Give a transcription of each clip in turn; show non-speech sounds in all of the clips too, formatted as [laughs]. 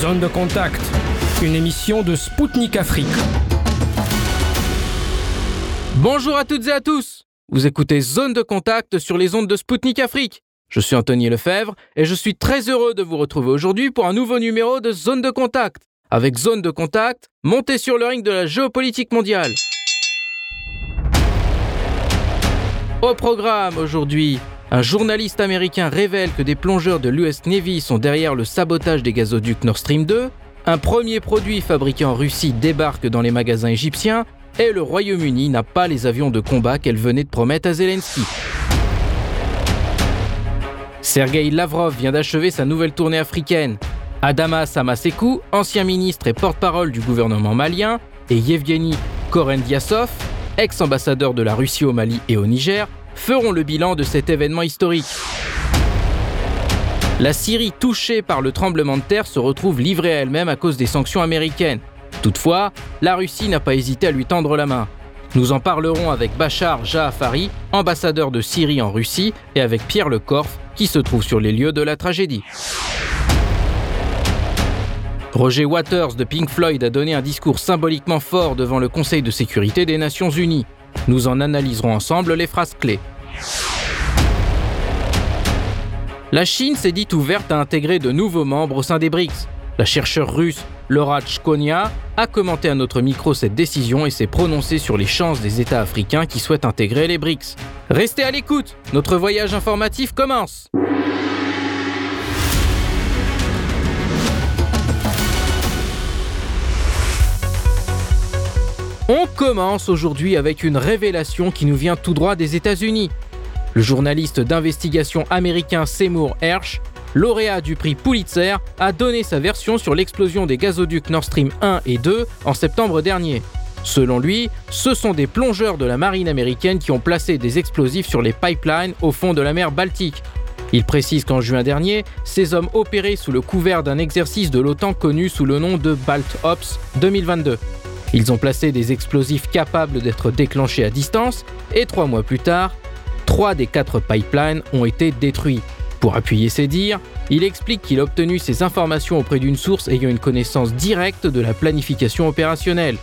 Zone de contact, une émission de Spoutnik Afrique. Bonjour à toutes et à tous. Vous écoutez Zone de contact sur les ondes de Spoutnik Afrique. Je suis Anthony Lefebvre et je suis très heureux de vous retrouver aujourd'hui pour un nouveau numéro de Zone de contact. Avec Zone de contact, montez sur le ring de la géopolitique mondiale. Au programme aujourd'hui, un journaliste américain révèle que des plongeurs de l'US Navy sont derrière le sabotage des gazoducs Nord Stream 2, un premier produit fabriqué en Russie débarque dans les magasins égyptiens et le Royaume-Uni n'a pas les avions de combat qu'elle venait de promettre à Zelensky. Sergei Lavrov vient d'achever sa nouvelle tournée africaine. Adama Samasekou, ancien ministre et porte-parole du gouvernement malien, et Yevgeny Korendiasov, ex-ambassadeur de la Russie au Mali et au Niger, feront le bilan de cet événement historique. La Syrie touchée par le tremblement de terre se retrouve livrée à elle-même à cause des sanctions américaines. Toutefois, la Russie n'a pas hésité à lui tendre la main. Nous en parlerons avec Bachar Jaafari, ambassadeur de Syrie en Russie, et avec Pierre Lecorf, qui se trouve sur les lieux de la tragédie. Roger Waters de Pink Floyd a donné un discours symboliquement fort devant le Conseil de sécurité des Nations Unies. Nous en analyserons ensemble les phrases clés. La Chine s'est dite ouverte à intégrer de nouveaux membres au sein des BRICS. La chercheure russe Laura Chkonia a commenté à notre micro cette décision et s'est prononcée sur les chances des États africains qui souhaitent intégrer les BRICS. Restez à l'écoute, notre voyage informatif commence. On commence aujourd'hui avec une révélation qui nous vient tout droit des États-Unis. Le journaliste d'investigation américain Seymour Hersh, lauréat du prix Pulitzer, a donné sa version sur l'explosion des gazoducs Nord Stream 1 et 2 en septembre dernier. Selon lui, ce sont des plongeurs de la marine américaine qui ont placé des explosifs sur les pipelines au fond de la mer Baltique. Il précise qu'en juin dernier, ces hommes opéraient sous le couvert d'un exercice de l'OTAN connu sous le nom de Balt Ops 2022. Ils ont placé des explosifs capables d'être déclenchés à distance et trois mois plus tard, trois des quatre pipelines ont été détruits. Pour appuyer ses dires, il explique qu'il a obtenu ces informations auprès d'une source ayant une connaissance directe de la planification opérationnelle.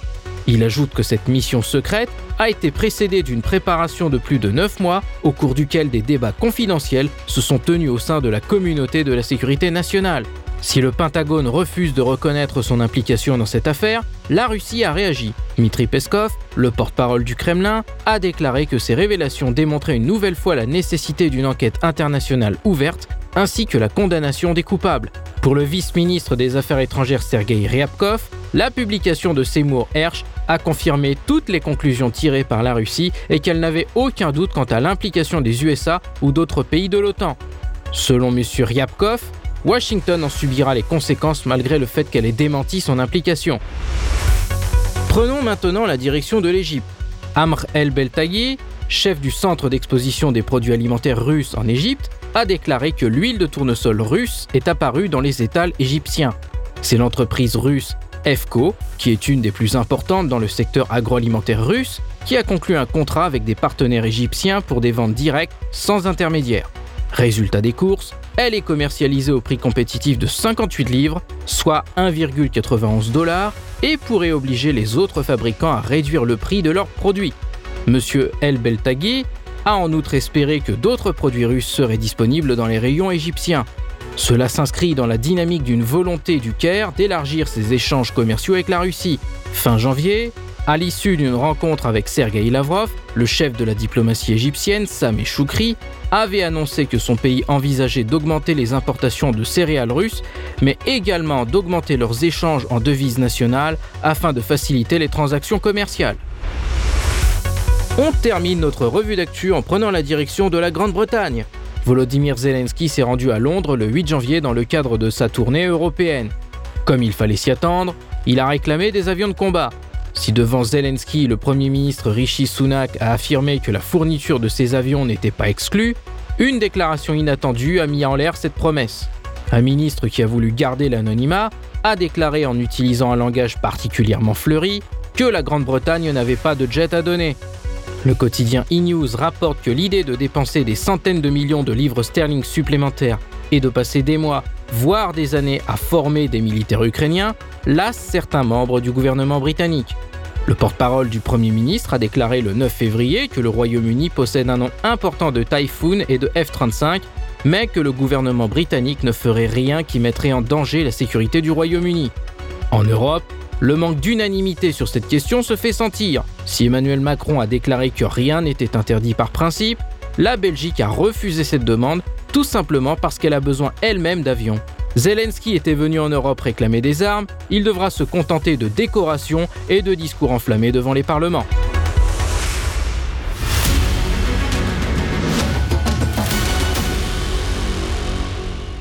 Il ajoute que cette mission secrète a été précédée d'une préparation de plus de 9 mois au cours duquel des débats confidentiels se sont tenus au sein de la communauté de la sécurité nationale. Si le Pentagone refuse de reconnaître son implication dans cette affaire, la Russie a réagi. Dmitri Peskov, le porte-parole du Kremlin, a déclaré que ces révélations démontraient une nouvelle fois la nécessité d'une enquête internationale ouverte ainsi que la condamnation des coupables. Pour le vice-ministre des Affaires étrangères Sergei Ryabkov, la publication de Seymour Hersh a confirmé toutes les conclusions tirées par la Russie et qu'elle n'avait aucun doute quant à l'implication des USA ou d'autres pays de l'OTAN. Selon M. Ryabkov, Washington en subira les conséquences malgré le fait qu'elle ait démenti son implication. Prenons maintenant la direction de l'Égypte. Amr El Beltaghi, chef du centre d'exposition des produits alimentaires russes en Égypte, a déclaré que l'huile de tournesol russe est apparue dans les étals égyptiens. C'est l'entreprise russe EFCO, qui est une des plus importantes dans le secteur agroalimentaire russe, qui a conclu un contrat avec des partenaires égyptiens pour des ventes directes sans intermédiaire. Résultat des courses, elle est commercialisée au prix compétitif de 58 livres, soit 1,91 dollars, et pourrait obliger les autres fabricants à réduire le prix de leurs produits. Monsieur El Beltaghi a en outre espéré que d'autres produits russes seraient disponibles dans les rayons égyptiens. Cela s'inscrit dans la dynamique d'une volonté du Caire d'élargir ses échanges commerciaux avec la Russie. Fin janvier, à l'issue d'une rencontre avec Sergei Lavrov, le chef de la diplomatie égyptienne, Sameh Choukri, avait annoncé que son pays envisageait d'augmenter les importations de céréales russes, mais également d'augmenter leurs échanges en devises nationales afin de faciliter les transactions commerciales. On termine notre revue d'actu en prenant la direction de la Grande-Bretagne. Volodymyr Zelensky s'est rendu à Londres le 8 janvier dans le cadre de sa tournée européenne. Comme il fallait s'y attendre, il a réclamé des avions de combat, si devant Zelensky, le Premier ministre Rishi Sunak a affirmé que la fourniture de ces avions n'était pas exclue, une déclaration inattendue a mis en l'air cette promesse. Un ministre qui a voulu garder l'anonymat a déclaré en utilisant un langage particulièrement fleuri que la Grande-Bretagne n'avait pas de jet à donner. Le quotidien e-News rapporte que l'idée de dépenser des centaines de millions de livres sterling supplémentaires et de passer des mois, voire des années à former des militaires ukrainiens, lasse certains membres du gouvernement britannique. Le porte-parole du Premier ministre a déclaré le 9 février que le Royaume-Uni possède un nombre important de Typhoon et de F-35, mais que le gouvernement britannique ne ferait rien qui mettrait en danger la sécurité du Royaume-Uni. En Europe, le manque d'unanimité sur cette question se fait sentir. Si Emmanuel Macron a déclaré que rien n'était interdit par principe, la Belgique a refusé cette demande tout simplement parce qu'elle a besoin elle-même d'avions. Zelensky était venu en Europe réclamer des armes, il devra se contenter de décorations et de discours enflammés devant les parlements.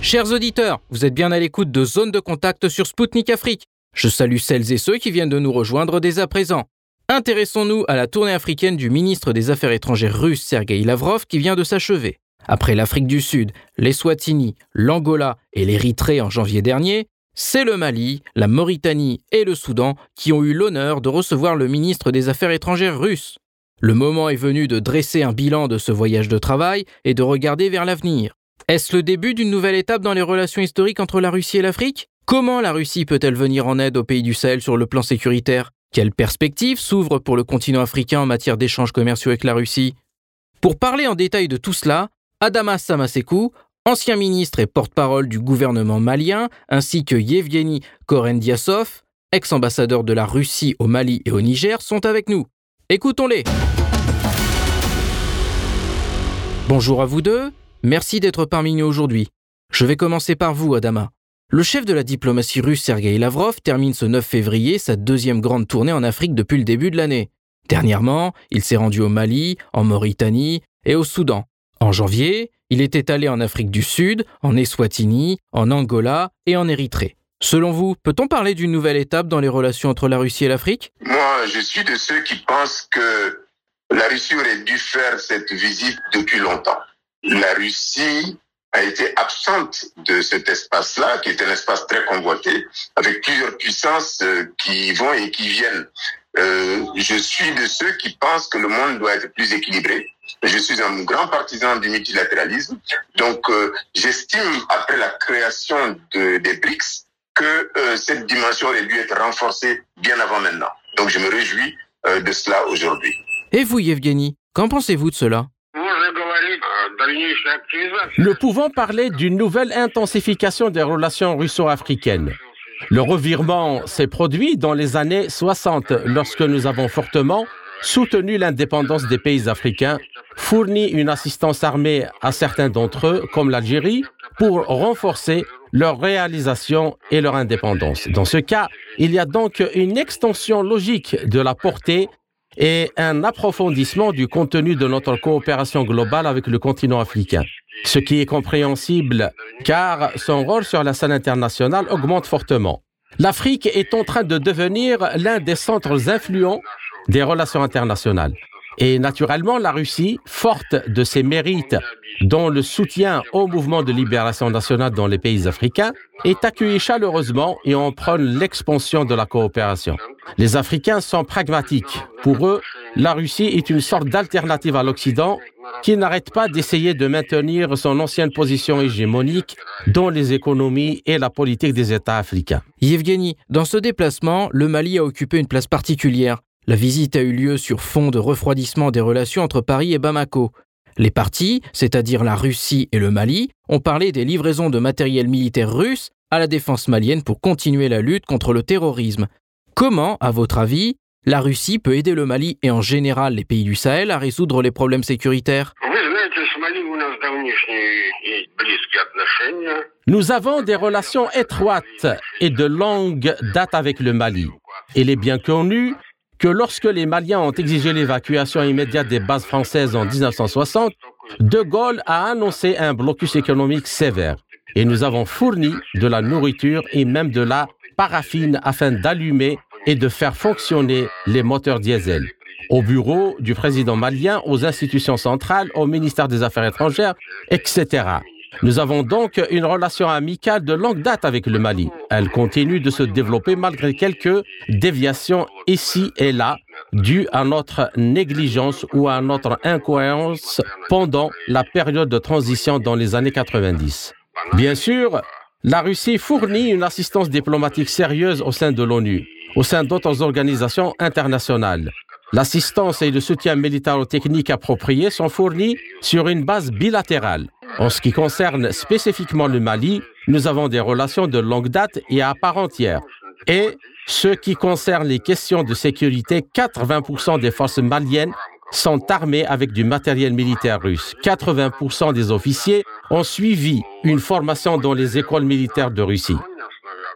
Chers auditeurs, vous êtes bien à l'écoute de Zone de contact sur Spoutnik Afrique. Je salue celles et ceux qui viennent de nous rejoindre dès à présent. Intéressons-nous à la tournée africaine du ministre des Affaires étrangères russe Sergei Lavrov qui vient de s'achever. Après l'Afrique du Sud, l'Eswatini, l'Angola et l'Érythrée en janvier dernier, c'est le Mali, la Mauritanie et le Soudan qui ont eu l'honneur de recevoir le ministre des Affaires étrangères russe. Le moment est venu de dresser un bilan de ce voyage de travail et de regarder vers l'avenir. Est-ce le début d'une nouvelle étape dans les relations historiques entre la Russie et l'Afrique? Comment la Russie peut-elle venir en aide aux pays du Sahel sur le plan sécuritaire? Quelles perspectives s'ouvrent pour le continent africain en matière d'échanges commerciaux avec la Russie? Pour parler en détail de tout cela, Adamas Samasekou, ancien ministre et porte-parole du gouvernement malien, ainsi que Yevgeny Korendiasov, ex-ambassadeur de la Russie au Mali et au Niger, sont avec nous. Écoutons-les. Bonjour à vous deux, merci d'être parmi nous aujourd'hui. Je vais commencer par vous, Adama. Le chef de la diplomatie russe Sergei Lavrov termine ce 9 février sa deuxième grande tournée en Afrique depuis le début de l'année. Dernièrement, il s'est rendu au Mali, en Mauritanie et au Soudan. En janvier, il était allé en Afrique du Sud, en Eswatini, en Angola et en Érythrée. Selon vous, peut-on parler d'une nouvelle étape dans les relations entre la Russie et l'Afrique? Moi, je suis de ceux qui pensent que la Russie aurait dû faire cette visite depuis longtemps. La Russie a été absente de cet espace-là, qui est un espace très convoité, avec plusieurs puissances euh, qui vont et qui viennent. Euh, je suis de ceux qui pensent que le monde doit être plus équilibré. Je suis un grand partisan du multilatéralisme. Donc, euh, j'estime, après la création de, des BRICS, que euh, cette dimension aurait dû être renforcée bien avant maintenant. Donc, je me réjouis euh, de cela aujourd'hui. Et vous, Yevgeny, qu'en pensez-vous de cela? Nous pouvons parler d'une nouvelle intensification des relations russo-africaines. Le revirement s'est produit dans les années 60 lorsque nous avons fortement soutenu l'indépendance des pays africains, fourni une assistance armée à certains d'entre eux, comme l'Algérie, pour renforcer leur réalisation et leur indépendance. Dans ce cas, il y a donc une extension logique de la portée et un approfondissement du contenu de notre coopération globale avec le continent africain. Ce qui est compréhensible car son rôle sur la scène internationale augmente fortement. L'Afrique est en train de devenir l'un des centres influents des relations internationales. Et naturellement, la Russie, forte de ses mérites, dont le soutien au mouvement de libération nationale dans les pays africains, est accueillie chaleureusement et on prône l'expansion de la coopération. Les Africains sont pragmatiques. Pour eux, la Russie est une sorte d'alternative à l'Occident qui n'arrête pas d'essayer de maintenir son ancienne position hégémonique dans les économies et la politique des États africains. Yevgeny, dans ce déplacement, le Mali a occupé une place particulière. La visite a eu lieu sur fond de refroidissement des relations entre Paris et Bamako. Les partis, c'est-à-dire la Russie et le Mali, ont parlé des livraisons de matériel militaire russe à la défense malienne pour continuer la lutte contre le terrorisme. Comment, à votre avis, la Russie peut aider le Mali et en général les pays du Sahel à résoudre les problèmes sécuritaires? Nous avons des relations étroites et de longue date avec le Mali. Il est bien connu que lorsque les Maliens ont exigé l'évacuation immédiate des bases françaises en 1960, De Gaulle a annoncé un blocus économique sévère et nous avons fourni de la nourriture et même de la paraffine afin d'allumer et de faire fonctionner les moteurs diesel. Au bureau du président malien, aux institutions centrales, au ministère des Affaires étrangères, etc. Nous avons donc une relation amicale de longue date avec le Mali. Elle continue de se développer malgré quelques déviations ici et là dues à notre négligence ou à notre incohérence pendant la période de transition dans les années 90. Bien sûr, la Russie fournit une assistance diplomatique sérieuse au sein de l'ONU, au sein d'autres organisations internationales. L'assistance et le soutien militaro-technique approprié sont fournis sur une base bilatérale. En ce qui concerne spécifiquement le Mali, nous avons des relations de longue date et à part entière. Et ce qui concerne les questions de sécurité, 80% des forces maliennes sont armées avec du matériel militaire russe. 80% des officiers ont suivi une formation dans les écoles militaires de Russie.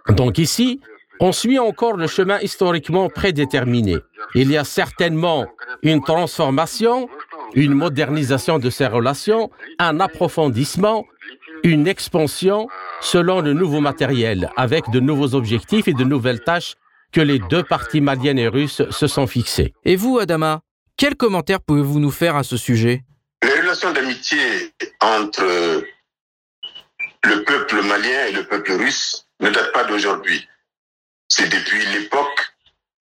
Donc ici, on suit encore le chemin historiquement prédéterminé. Il y a certainement une transformation, une modernisation de ces relations, un approfondissement, une expansion selon le nouveau matériel, avec de nouveaux objectifs et de nouvelles tâches que les deux parties maliennes et russes se sont fixées. Et vous, Adama, quel commentaire pouvez-vous nous faire à ce sujet? Les relations d'amitié entre le peuple malien et le peuple russe ne datent pas d'aujourd'hui. C'est depuis l'époque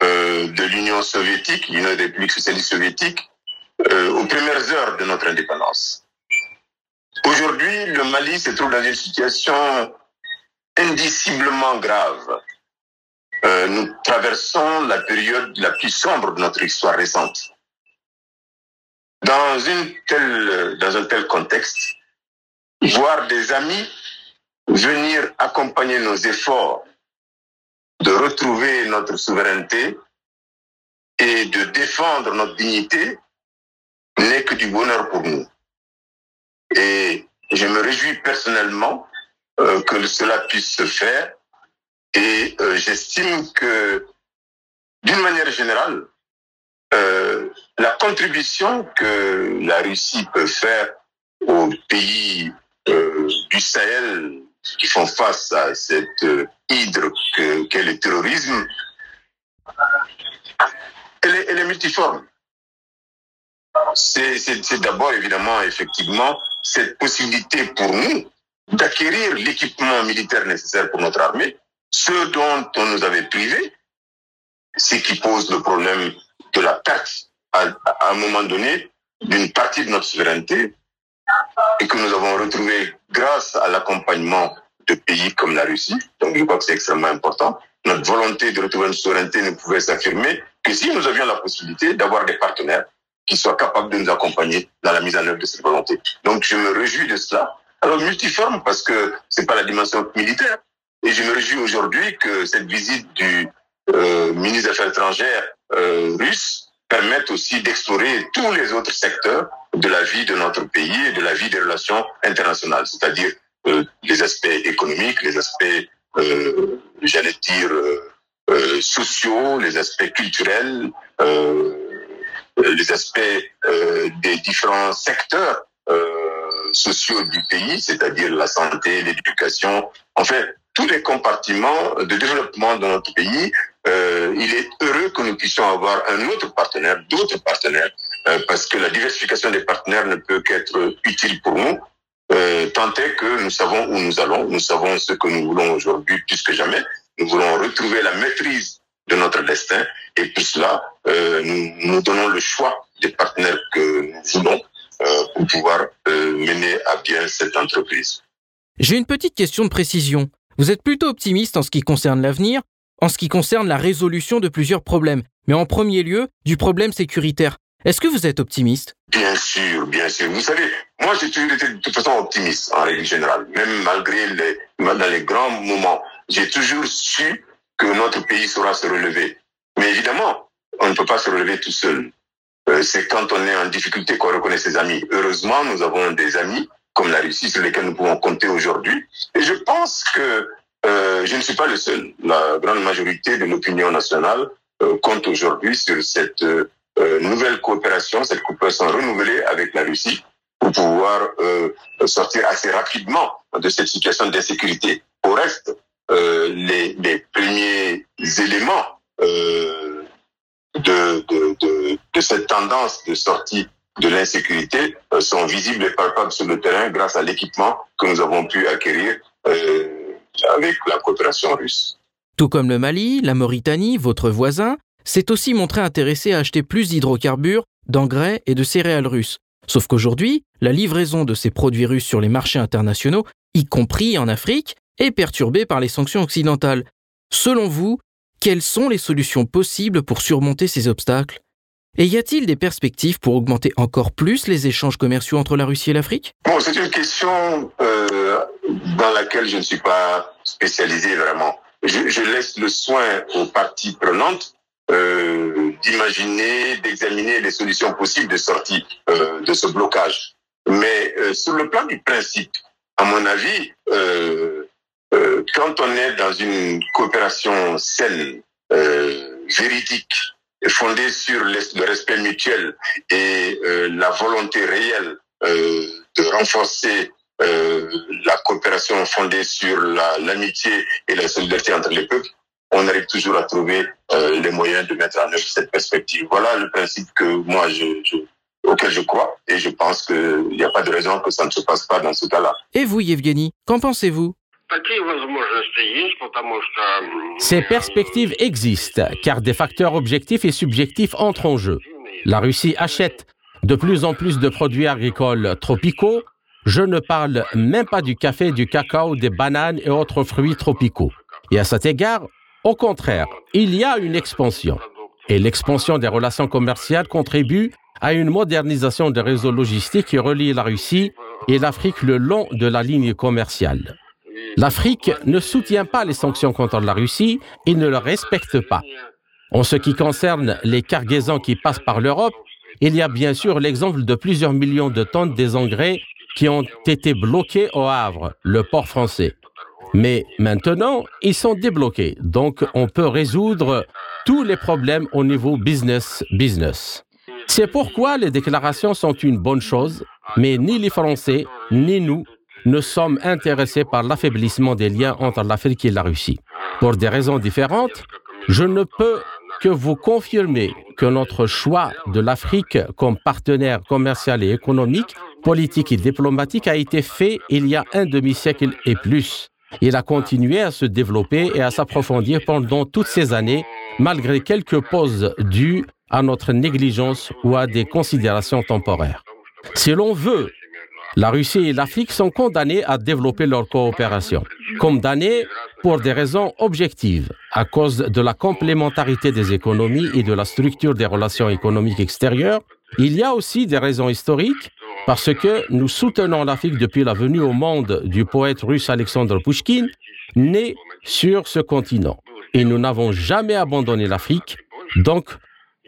euh, de l'Union soviétique, l'Union des républiques socialistes soviétiques, euh, aux premières heures de notre indépendance. Aujourd'hui, le Mali se trouve dans une situation indiciblement grave. Euh, nous traversons la période la plus sombre de notre histoire récente. Dans, une telle, dans un tel contexte, voir des amis venir accompagner nos efforts de retrouver notre souveraineté et de défendre notre dignité n'est que du bonheur pour nous. Et je me réjouis personnellement euh, que cela puisse se faire et euh, j'estime que d'une manière générale, euh, la contribution que la Russie peut faire aux pays du Sahel qui font face à cette hydre qu'est le terrorisme, elle est, elle est multiforme. C'est d'abord évidemment effectivement cette possibilité pour nous d'acquérir l'équipement militaire nécessaire pour notre armée, ce dont on nous avait privé, ce qui pose le problème de la perte à, à un moment donné d'une partie de notre souveraineté et que nous avons retrouvé grâce à l'accompagnement de pays comme la Russie. Donc je crois que c'est extrêmement important. Notre volonté de retrouver une souveraineté ne pouvait s'affirmer que si nous avions la possibilité d'avoir des partenaires qui soient capables de nous accompagner dans la mise en œuvre de cette volonté. Donc je me réjouis de cela. Alors multiforme parce que c'est pas la dimension militaire. Et je me réjouis aujourd'hui que cette visite du euh, ministre des Affaires étrangères euh, russe permette aussi d'explorer tous les autres secteurs de la vie de notre pays et de la vie des relations internationales, c'est-à-dire euh, les aspects économiques, les aspects, j'allais dire, sociaux, les aspects culturels, les aspects des différents secteurs sociaux du pays, c'est-à-dire la santé, l'éducation, en fait, tous les compartiments de développement de notre pays, euh, il est heureux que nous puissions avoir un autre partenaire, d'autres partenaires, euh, parce que la diversification des partenaires ne peut qu'être utile pour nous, euh, tant est que nous savons où nous allons, nous savons ce que nous voulons aujourd'hui plus que jamais. Nous voulons retrouver la maîtrise de notre destin et pour cela, euh, nous, nous donnons le choix des partenaires que nous voulons euh, pour pouvoir euh, mener à bien cette entreprise. J'ai une petite question de précision. Vous êtes plutôt optimiste en ce qui concerne l'avenir, en ce qui concerne la résolution de plusieurs problèmes, mais en premier lieu du problème sécuritaire. Est-ce que vous êtes optimiste? Bien sûr, bien sûr. Vous savez, moi j'ai toujours été de toute façon optimiste en règle générale, même malgré les, dans les grands moments. J'ai toujours su que notre pays saura se relever. Mais évidemment, on ne peut pas se relever tout seul. Euh, c'est quand on est en difficulté qu'on reconnaît ses amis. Heureusement, nous avons des amis comme la Russie sur lesquels nous pouvons compter aujourd'hui. Et je pense que euh, je ne suis pas le seul. La grande majorité de l'opinion nationale euh, compte aujourd'hui sur cette euh, nouvelle coopération, cette coopération renouvelée avec la Russie pour pouvoir euh, sortir assez rapidement de cette situation d'insécurité. Au reste, euh, les, les, premiers éléments euh, de, cette tendance de sortie de l'insécurité euh, sont visibles et palpables sur le terrain grâce à l'équipement que nous avons pu acquérir euh, avec la coopération russe. Tout comme le Mali, la Mauritanie, votre voisin, s'est aussi montré intéressé à acheter plus d'hydrocarbures, d'engrais et de céréales russes. Sauf qu'aujourd'hui, la livraison de ces produits russes sur les marchés internationaux y compris en Afrique, est perturbée par les sanctions occidentales. Selon vous, quelles sont les solutions possibles pour surmonter ces obstacles? Et y a-t-il des perspectives pour augmenter encore plus les échanges commerciaux entre la Russie et l'Afrique? Bon, c'est une question euh, dans laquelle je ne suis pas spécialisé vraiment. Je, laisse le soin aux parties prenantes euh, d'imaginer, d'examiner les solutions possibles de sortie euh, de ce blocage. Mais sur le plan du principe, à mon avis, euh, quand on est dans une coopération saine, euh, véridique, fondée sur le respect mutuel et euh, la volonté réelle euh, de renforcer euh, la coopération fondée sur l'amitié et la solidarité entre les peuples, on arrive toujours à trouver les moyens de mettre en œuvre cette perspective. Voilà le principe que moi, je, je auquel je crois et je pense qu'il n'y a pas de raison que ça ne se passe pas dans ce cas-là. Et vous, Yevgeny, qu'en pensez-vous? Ces perspectives existent car des facteurs objectifs et subjectifs entrent en jeu. La Russie achète de plus en plus de produits agricoles tropicaux. Je ne parle même pas du café, du cacao, des bananes et autres fruits tropicaux. Et à cet égard, au contraire, il y a une expansion. Et l'expansion des relations commerciales contribue à une modernisation des réseaux logistiques qui relient la Russie et l'Afrique le long de la ligne commerciale. L'Afrique ne soutient pas les sanctions contre la Russie et ne le respecte pas. En ce qui concerne les cargaisons qui passent par l'Europe, il y a bien sûr l'exemple de plusieurs millions de tonnes des engrais qui ont été bloqués au Havre, le port français. Mais maintenant, ils sont débloqués, donc on peut résoudre tous les problèmes au niveau business-business. C'est pourquoi les déclarations sont une bonne chose, mais ni les Français, ni nous ne sommes intéressés par l'affaiblissement des liens entre l'Afrique et la Russie. Pour des raisons différentes, je ne peux que vous confirmer que notre choix de l'Afrique comme partenaire commercial et économique, politique et diplomatique a été fait il y a un demi-siècle et plus. Il a continué à se développer et à s'approfondir pendant toutes ces années, malgré quelques pauses dues à notre négligence ou à des considérations temporaires. Si l'on veut, la Russie et l'Afrique sont condamnées à développer leur coopération. Condamnées pour des raisons objectives, à cause de la complémentarité des économies et de la structure des relations économiques extérieures. Il y a aussi des raisons historiques, parce que nous soutenons l'Afrique depuis la venue au monde du poète russe Alexandre Pushkin, né sur ce continent. Et nous n'avons jamais abandonné l'Afrique, donc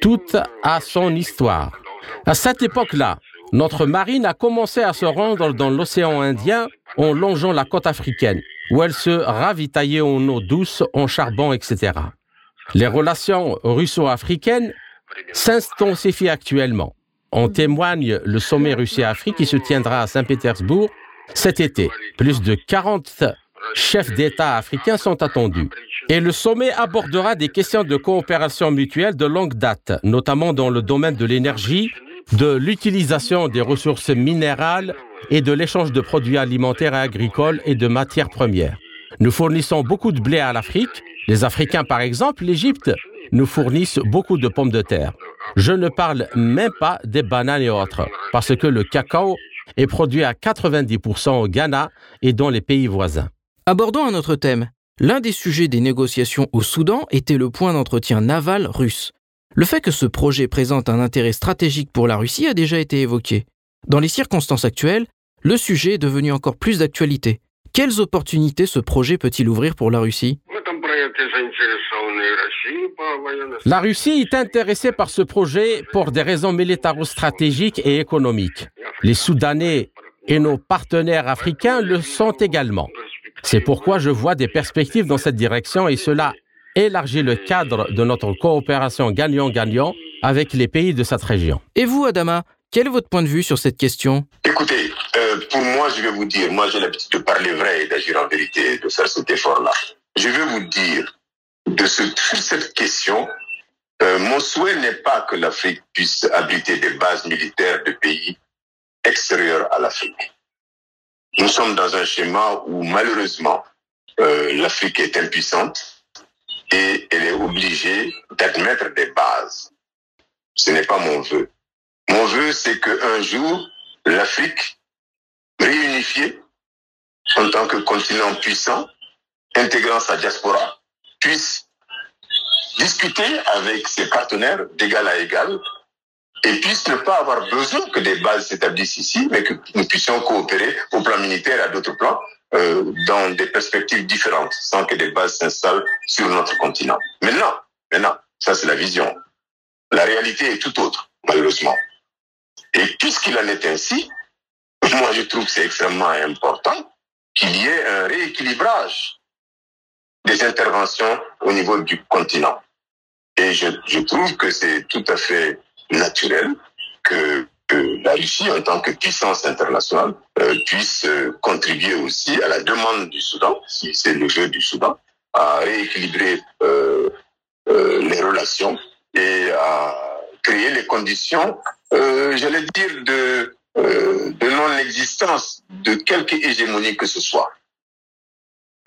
tout a son histoire. À cette époque-là, notre marine a commencé à se rendre dans l'océan Indien en longeant la côte africaine, où elle se ravitaillait en eau douce, en charbon, etc. Les relations russo-africaines s'intensifient actuellement. En témoigne le sommet Russie-Afrique qui se tiendra à Saint-Pétersbourg cet été. Plus de 40 chefs d'État africains sont attendus. Et le sommet abordera des questions de coopération mutuelle de longue date, notamment dans le domaine de l'énergie, de l'utilisation des ressources minérales et de l'échange de produits alimentaires et agricoles et de matières premières. Nous fournissons beaucoup de blé à l'Afrique. Les Africains, par exemple, l'Égypte, nous fournissent beaucoup de pommes de terre. Je ne parle même pas des bananes et autres, parce que le cacao est produit à 90% au Ghana et dans les pays voisins. Abordons un autre thème. L'un des sujets des négociations au Soudan était le point d'entretien naval russe. Le fait que ce projet présente un intérêt stratégique pour la Russie a déjà été évoqué. Dans les circonstances actuelles, le sujet est devenu encore plus d'actualité. Quelles opportunités ce projet peut-il ouvrir pour la Russie? La Russie est intéressée par ce projet pour des raisons militaro-stratégiques et économiques. Les Soudanais et nos partenaires africains le sont également. C'est pourquoi je vois des perspectives dans cette direction et cela élargit le cadre de notre coopération gagnant-gagnant avec les pays de cette région. Et vous, Adama, quel est votre point de vue sur cette question? Écoutez, euh, pour moi, je vais vous dire, moi j'ai l'habitude de parler vrai et d'agir en vérité, de faire cet effort-là. Je vais vous dire, de ce, sur cette question, euh, mon souhait n'est pas que l'Afrique puisse abriter des bases militaires de pays extérieurs à l'Afrique. Nous sommes dans un schéma où malheureusement, euh, l'Afrique est impuissante et elle est obligée d'admettre des bases. Ce n'est pas mon vœu. Mon vœu, c'est qu'un jour, l'Afrique réunifiée en tant que continent puissant, intégrant sa diaspora, puisse discuter avec ses partenaires d'égal à égal et puisse ne pas avoir besoin que des bases s'établissent ici, mais que nous puissions coopérer au plan militaire et à d'autres plans euh, dans des perspectives différentes, sans que des bases s'installent sur notre continent. Maintenant, maintenant, ça c'est la vision. La réalité est tout autre, malheureusement. Et puisqu'il en est ainsi, [laughs] moi je trouve que c'est extrêmement important qu'il y ait un rééquilibrage des interventions au niveau du continent. Et je, je trouve que c'est tout à fait naturel que, la Russie, en tant que puissance internationale, euh, puisse euh, contribuer aussi à la demande du Soudan, si c'est le jeu du Soudan, à rééquilibrer euh, les relations et à créer les conditions, j'allais dire, de, non-existence de quelque hégémonie que ce soit.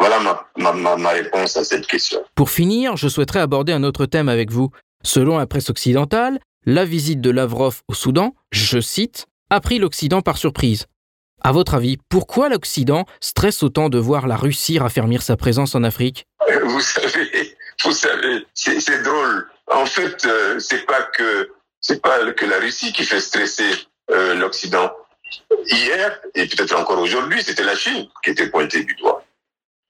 Voilà ma, ma, ma réponse à cette question. Pour finir, je souhaiterais aborder un autre thème avec vous. Selon la presse occidentale, la visite de Lavrov au Soudan, je cite, a pris l'Occident par surprise. À votre avis, pourquoi l'Occident stresse autant de voir la Russie raffermir sa présence en Afrique [laughs] Vous savez, vous savez, c'est drôle. En fait, euh, c'est pas que c'est pas que la Russie qui fait stresser euh, l'Occident. Hier et peut-être encore aujourd'hui, c'était la Chine qui était pointée du doigt.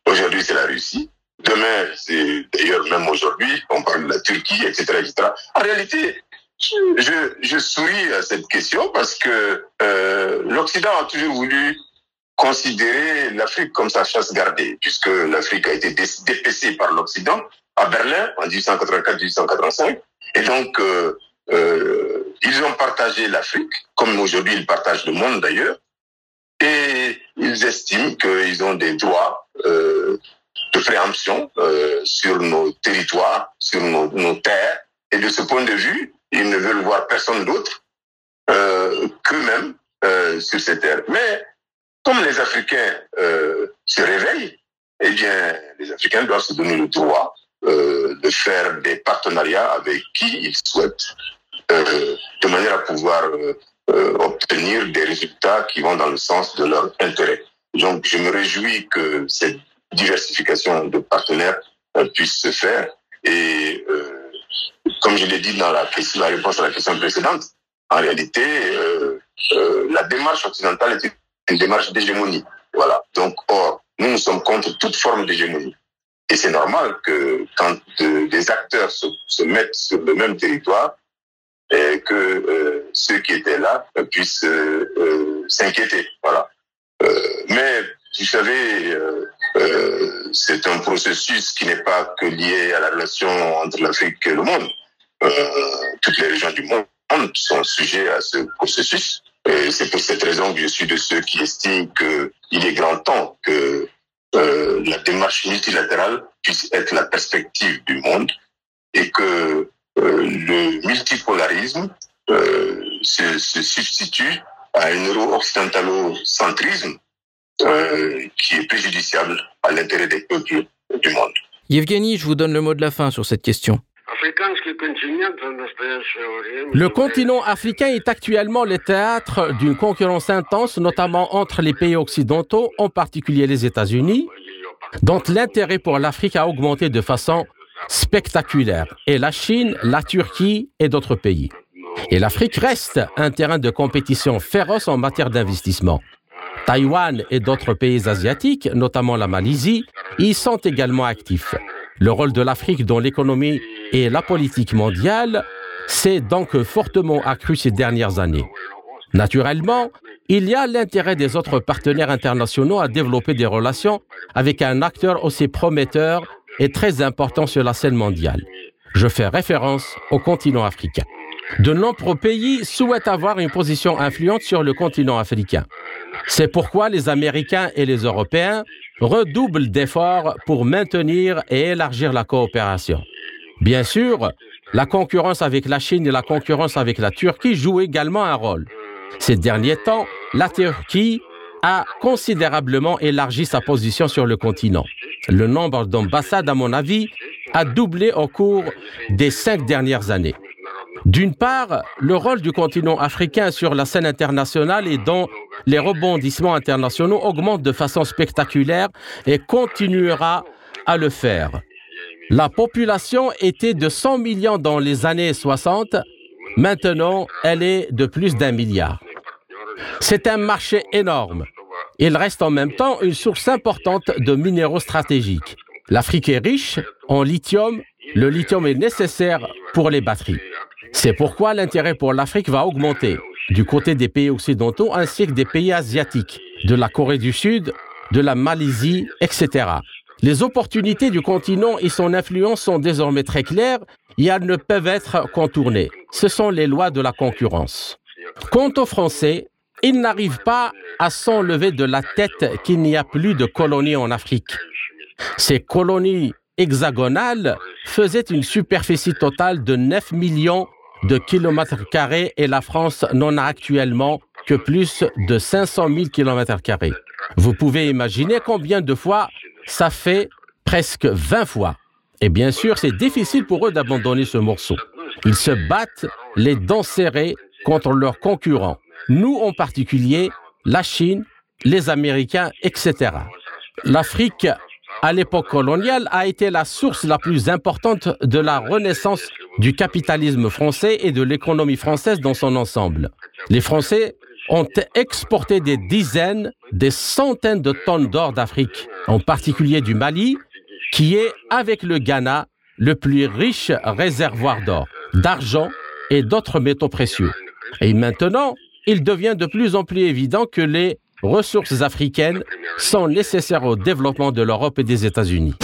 Aujourd'hui, c'est la Russie. Demain, c'est d'ailleurs même aujourd'hui, on parle de la Turquie, etc., etc. En réalité, je, je souris à cette question parce que euh, l'Occident a toujours voulu considérer l'Afrique comme sa chasse gardée, puisque l'Afrique a été dépecée par l'Occident à Berlin en 1884-1885. Et donc, euh, euh, ils ont partagé l'Afrique, comme aujourd'hui ils partagent le monde d'ailleurs, et ils estiment qu'ils ont des droits de préemption sur nos territoires, sur nos, terres. Et de ce point de vue, ils ne veulent voir personne d'autre euh, qu'eux-mêmes euh, sur ces terres. Mais comme les Africains euh, se réveillent, eh bien, les Africains doivent se donner le droit de faire des partenariats avec qui ils souhaitent, de manière à pouvoir obtenir des résultats qui vont dans le sens de leur intérêt. Donc, je me réjouis que cette diversification de partenaires euh, puisse se faire. Et euh, comme je l'ai dit dans la, réponse à la question précédente, en réalité, euh, la démarche occidentale est une démarche d'hégémonie. Voilà. Donc, or, nous, nous sommes contre toute forme d'hégémonie. Et c'est normal que quand des acteurs se, mettent sur le même territoire, que euh, ceux qui étaient là puissent euh, s'inquiéter. Voilà. mais vous savez, euh, c'est un processus qui n'est pas que lié à la relation entre l'Afrique et le monde. Euh, toutes les régions du monde sont sujets à ce processus. Et c'est pour cette raison que je suis de ceux qui estiment qu'il est grand temps que euh, la démarche multilatérale puisse être la perspective du monde et que euh, le multipolarisme euh, se, se, substitue à un euro-occidentalo-centrisme euh, qui est préjudiciable à l'intérêt des peuples du monde. Yevgeny, je vous donne le mot de la fin sur cette question. Le continent africain est actuellement le théâtre d'une concurrence intense, notamment entre les pays occidentaux, en particulier les États-Unis, dont l'intérêt pour l'Afrique a augmenté de façon spectaculaire, et la Chine, la Turquie et d'autres pays. Et l'Afrique reste un terrain de compétition féroce en matière d'investissement. Taïwan et d'autres pays asiatiques, notamment la Malaisie, y sont également actifs. Le rôle de l'Afrique dans l'économie et la politique mondiale s'est donc fortement accru ces dernières années. Naturellement, il y a l'intérêt des autres partenaires internationaux à développer des relations avec un acteur aussi prometteur et très important sur la scène mondiale. Je fais référence au continent africain. De nombreux pays souhaitent avoir une position influente sur le continent africain. C'est pourquoi les Américains et les Européens redoublent d'efforts pour maintenir et élargir la coopération. Bien sûr, la concurrence avec la Chine et la concurrence avec la Turquie jouent également un rôle. Ces derniers temps, la Turquie a considérablement élargi sa position sur le continent. Le nombre d'ambassades, à mon avis, a doublé au cours des cinq dernières années. D'une part, le rôle du continent africain sur la scène internationale est dans les rebondissements internationaux augmentent de façon spectaculaire et continuera à le faire. La population était de 100 millions dans les années 60, maintenant elle est de plus d'un milliard. C'est un marché énorme. Il reste en même temps une source importante de minéraux stratégiques. L'Afrique est riche en lithium. Le lithium est nécessaire pour les batteries. C'est pourquoi l'intérêt pour l'Afrique va augmenter du côté des pays occidentaux ainsi que des pays asiatiques, de la Corée du Sud, de la Malaisie, etc. Les opportunités du continent et son influence sont désormais très claires et elles ne peuvent être contournées. Ce sont les lois de la concurrence. Quant aux Français, ils n'arrivent pas à s'enlever de la tête qu'il n'y a plus de colonies en Afrique. Ces colonies hexagonales faisaient une superficie totale de 9 millions de kilomètres carrés et la France n'en a actuellement que plus de 500 000 kilomètres carrés. Vous pouvez imaginer combien de fois ça fait presque 20 fois. Et bien sûr, c'est difficile pour eux d'abandonner ce morceau. Ils se battent les dents serrées contre leurs concurrents. Nous en particulier, la Chine, les Américains, etc. L'Afrique, à l'époque coloniale, a été la source la plus importante de la renaissance du capitalisme français et de l'économie française dans son ensemble. Les Français ont exporté des dizaines, des centaines de tonnes d'or d'Afrique, en particulier du Mali, qui est, avec le Ghana, le plus riche réservoir d'or, d'argent et d'autres métaux précieux. Et maintenant, il devient de plus en plus évident que les ressources africaines sont nécessaires au développement de l'Europe et des États-Unis.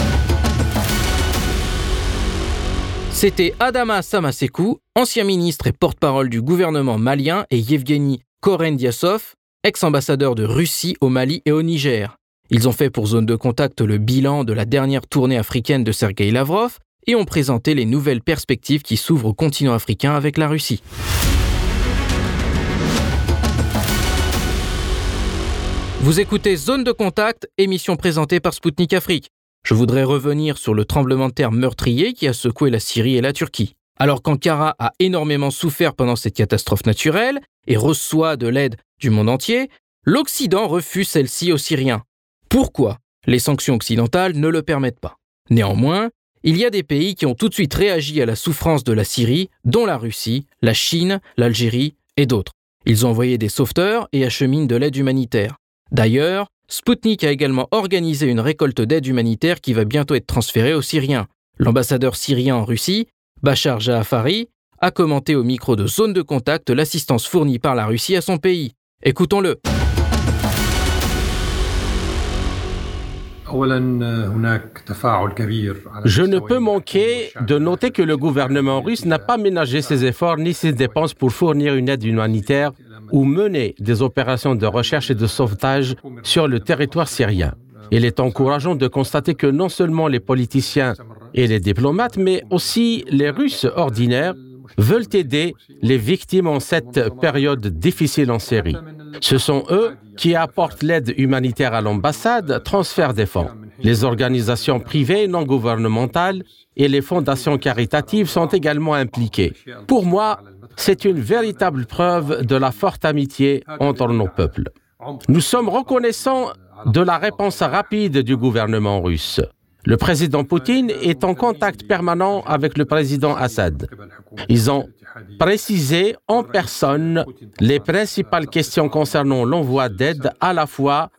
C'était Adama Samasekou, ancien ministre et porte-parole du gouvernement malien, et Yevgeny Korendiasov, ex-ambassadeur de Russie au Mali et au Niger. Ils ont fait pour zone de contact le bilan de la dernière tournée africaine de Sergei Lavrov et ont présenté les nouvelles perspectives qui s'ouvrent au continent africain avec la Russie. Vous écoutez Zone de contact, émission présentée par Spoutnik Afrique. Je voudrais revenir sur le tremblement de terre meurtrier qui a secoué la Syrie et la Turquie. Alors qu'Ankara a énormément souffert pendant cette catastrophe naturelle et reçoit de l'aide du monde entier, l'Occident refuse celle-ci aux Syriens. Pourquoi Les sanctions occidentales ne le permettent pas? Néanmoins, il y a des pays qui ont tout de suite réagi à la souffrance de la Syrie, dont la Russie, la Chine, l'Algérie et d'autres. Ils ont envoyé des sauveteurs et acheminent de l'aide humanitaire. D'ailleurs, Sputnik a également organisé une récolte d'aide humanitaire qui va bientôt être transférée aux Syriens. L'ambassadeur syrien en Russie, Bachar Jaafari, a commenté au micro de Zone de Contact l'assistance fournie par la Russie à son pays. Écoutons-le. Je ne peux manquer de noter que le gouvernement russe n'a pas ménagé ses efforts ni ses dépenses pour fournir une aide humanitaire ou mener des opérations de recherche et de sauvetage sur le territoire syrien. Il est encourageant de constater que non seulement les politiciens et les diplomates, mais aussi les Russes ordinaires veulent aider les victimes en cette période difficile en Syrie. Ce sont eux qui apportent l'aide humanitaire à l'ambassade, transfèrent des fonds. Les organisations privées non gouvernementales et les fondations caritatives sont également impliquées. Pour moi, c'est une véritable preuve de la forte amitié entre nos peuples. Nous sommes reconnaissants de la réponse rapide du gouvernement russe. Le président Poutine est en contact permanent avec le président Assad. Ils ont précisé en personne les principales questions concernant l'envoi d'aide à la fois